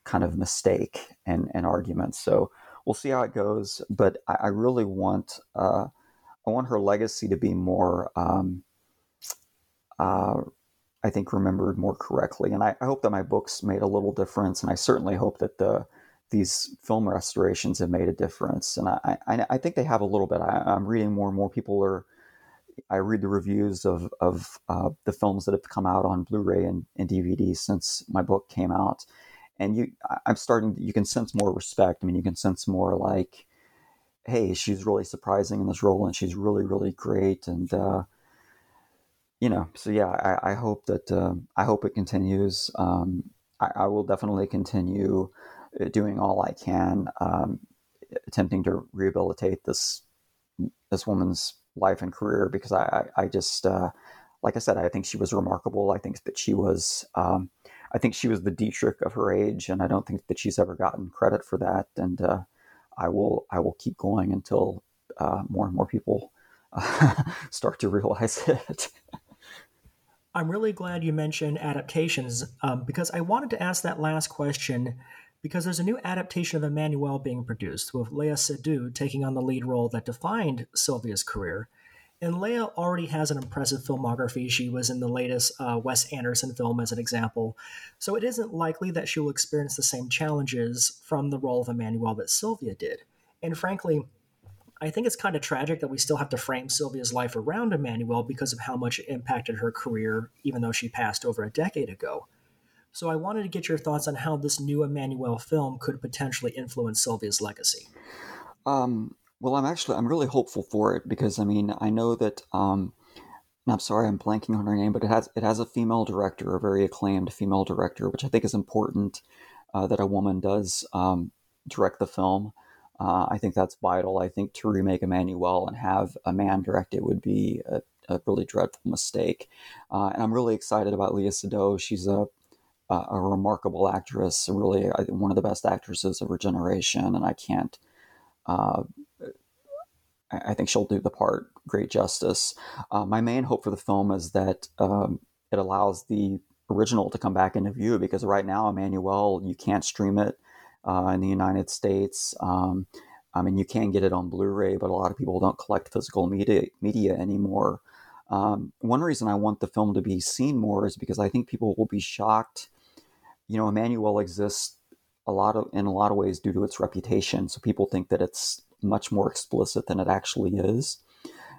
kind of mistake and, and argument. So we'll see how it goes. But I, I really want uh, I want her legacy to be more um, uh, I think remembered more correctly. And I, I, hope that my books made a little difference, and I certainly hope that the these film restorations have made a difference. And I, I, I think they have a little bit. I, am reading more and more people are. I read the reviews of of uh, the films that have come out on Blu-ray and, and DVD since my book came out, and you, I'm starting. You can sense more respect. I mean, you can sense more like, hey, she's really surprising in this role, and she's really, really great, and uh, you know, so yeah, I, I hope that um, I hope it continues. Um, I, I, will definitely continue uh, doing all I can, um, attempting to rehabilitate this this woman's life and career because I, I, I just uh, like I said, I think she was remarkable. I think that she was um, I think she was the Dietrich of her age, and I don't think that she's ever gotten credit for that. And uh, I will I will keep going until uh, more and more people start to realize it. I'm really glad you mentioned adaptations um, because I wanted to ask that last question because there's a new adaptation of Emmanuelle being produced with Léa Seydoux taking on the lead role that defined Sylvia's career. And Léa already has an impressive filmography. She was in the latest uh, Wes Anderson film, as an example. So it isn't likely that she will experience the same challenges from the role of Emmanuelle that Sylvia did. And frankly, I think it's kind of tragic that we still have to frame Sylvia's life around Emmanuelle because of how much it impacted her career, even though she passed over a decade ago. So I wanted to get your thoughts on how this new Emmanuelle film could potentially influence Sylvia's legacy. Um, well, I'm actually I'm really hopeful for it because I mean I know that um, I'm sorry I'm blanking on her name, but it has it has a female director, a very acclaimed female director, which I think is important uh, that a woman does um, direct the film. Uh, I think that's vital. I think to remake Emmanuelle and have a man direct it would be a, a really dreadful mistake. Uh, and I'm really excited about Léa Seydoux. She's a, a, a remarkable actress, really one of the best actresses of her generation, and I can't. Uh, I think she'll do the part great justice. Uh, my main hope for the film is that um, it allows the original to come back into view because right now, Emmanuelle, you can't stream it uh, in the United States. Um, I mean, you can get it on Blu-ray, but a lot of people don't collect physical media media anymore. Um, one reason I want the film to be seen more is because I think people will be shocked. You know, Emmanuelle exists a lot of in a lot of ways due to its reputation. So people think that it's much more explicit than it actually is.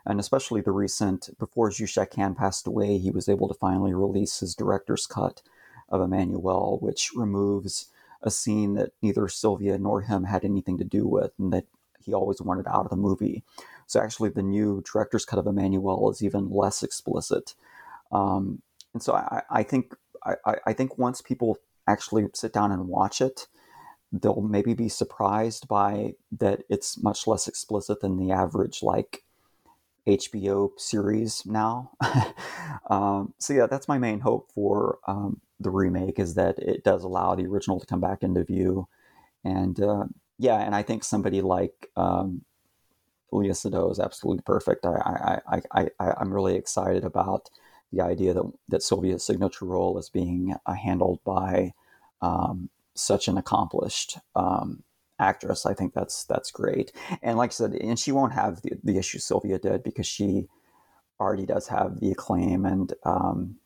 And especially the recent, before Zhu Han passed away, he was able to finally release his director's cut of Emmanuelle, which removes a scene that neither Sylvia nor him had anything to do with, and that he always wanted out of the movie. So actually, the new director's cut of Emmanuelle is even less explicit. Um, and so I, I think I, I, think once people actually sit down and watch it, they'll maybe be surprised by that it's much less explicit than the average like HBO series now. um, so yeah, that's my main hope for um, the remake is that it does allow the original to come back into view, and uh, yeah, and I think somebody like um, Léa Seydoux is absolutely perfect. I, I, I, I, I'm really excited about the idea that that Sylvia's signature role is being uh, handled by um, such an accomplished um, actress. I think that's that's great. And like I said, and she won't have the, the issue Sylvia did because she already does have the acclaim and um,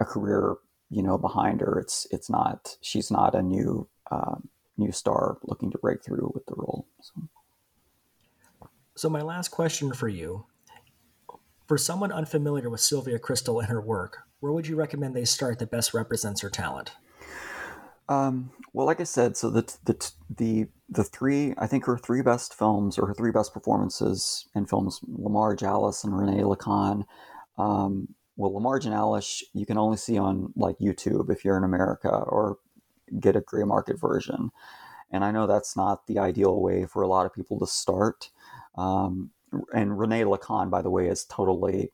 a career, you know, behind her. It's it's not she's not a new uh, new star looking to break through with the role. So. so my last question for you. For someone unfamiliar with Sylvia Kristel and her work, where would you recommend they start that best represents her talent? Um, well, like I said, so the the the the three I think her three best films or her three best performances in films Lamar Alice and René la Canne. Um, well, Lamar Alice you can only see on like YouTube if you're in America or get a gray market version. And I know that's not the ideal way for a lot of people to start. Um, and René la Canne, by the way, is totally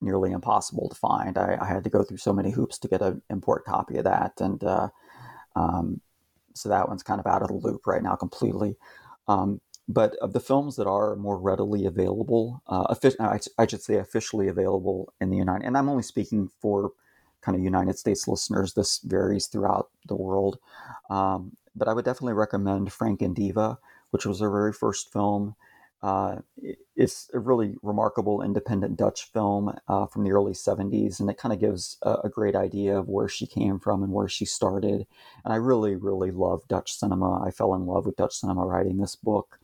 nearly impossible to find. I, I, had to go through so many hoops to get an import copy of that, and uh, um, so that one's kind of out of the loop right now completely. Um, but of the films that are more readily available, uh, I, I, should say officially available in the United, and I'm only speaking for kind of United States listeners. This varies throughout the world, um, but I would definitely recommend Frank and Eva, which was her very first film. Uh, it's a really remarkable independent Dutch film uh, from the early 70s, and it kind of gives a, a, great idea of where she came from and where she started. And I really, really love Dutch cinema. I fell in love with Dutch cinema writing this book.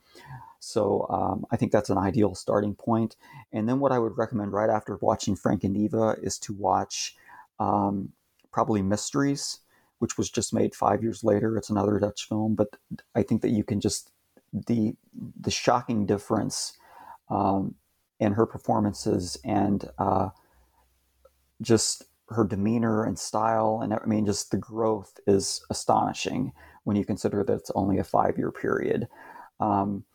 So um, I think that's an ideal starting point. And then what I would recommend right after watching Frank and Eva is to watch um, probably Mysteries, which was just made five years later. It's another Dutch film, but I think that you can just the the shocking difference um, in her performances and uh, just her demeanor and style and I mean just the growth is astonishing when you consider that it's only a five year period. Um,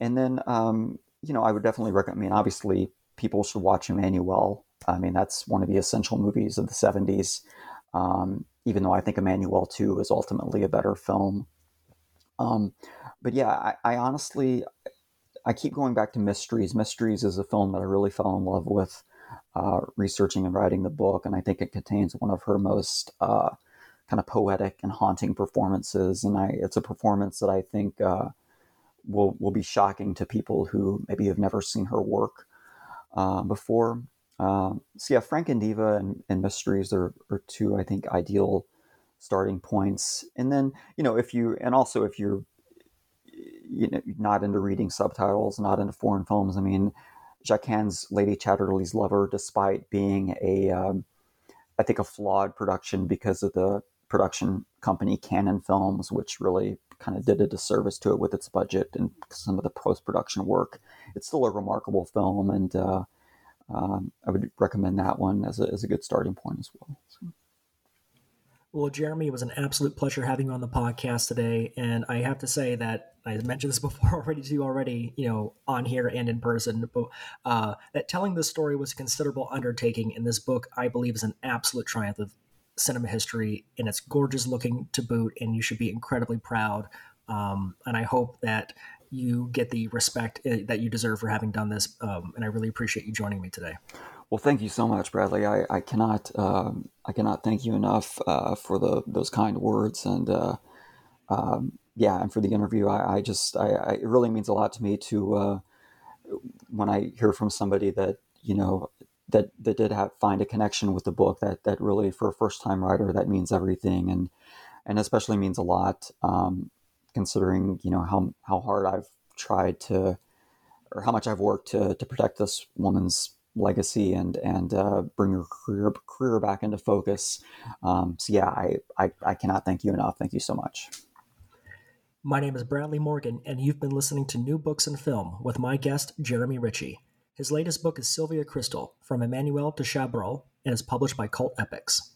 and then um, you know I would definitely recommend. I mean obviously people should watch Emmanuelle. I mean that's one of the essential movies of the '70s. Um, even though I think Emmanuelle 2 is ultimately a better film. Um, but yeah, I, I, honestly, I keep going back to Mysteries. Mysteries is a film that I really fell in love with uh, researching and writing the book, and I think it contains one of her most uh, kind of poetic and haunting performances. And I, it's a performance that I think uh, will will be shocking to people who maybe have never seen her work uh, before. Um, so yeah, Frank and Eva and, and Mysteries are, are two I think ideal starting points. And then you know if you and also if you're you know, not into reading subtitles, not into foreign films. I mean, Jaeckin's Lady Chatterley's Lover, despite being a, um, I think, a flawed production because of the production company Cannon Films, which really kind of did a disservice to it with its budget and some of the post production work. It's still a remarkable film, and uh, um, I would recommend that one as a, as a good starting point as well. So. Well, Jeremy, it was an absolute pleasure having you on the podcast today. And I have to say that I mentioned this before already to you already, you know, on here and in person, but uh, that telling this story was a considerable undertaking. And this book, I believe, is an absolute triumph of cinema history. And it's gorgeous looking to boot. And you should be incredibly proud. Um, and I hope that you get the respect uh, that you deserve for having done this. Um, and I really appreciate you joining me today. Well, thank you so much, Bradley. I, I cannot um, I cannot thank you enough uh, for the those kind words and uh, um, yeah, and for the interview. I, I just I, I, it really means a lot to me to uh, when I hear from somebody that you know that that did have find a connection with the book. That that really for a first time writer that means everything and and especially means a lot um, considering you know how how hard I've tried to or how much I've worked to to protect this woman's legacy and and uh, bring your career career back into focus. Um, so yeah, I, I I cannot thank you enough. Thank you so much. My name is Bradley Morgan, and you've been listening to New Books and Film with my guest Jeremy Richey. His latest book is Sylvia Kristel From Emmanuelle to Chabrol, and is published by Cult Epics.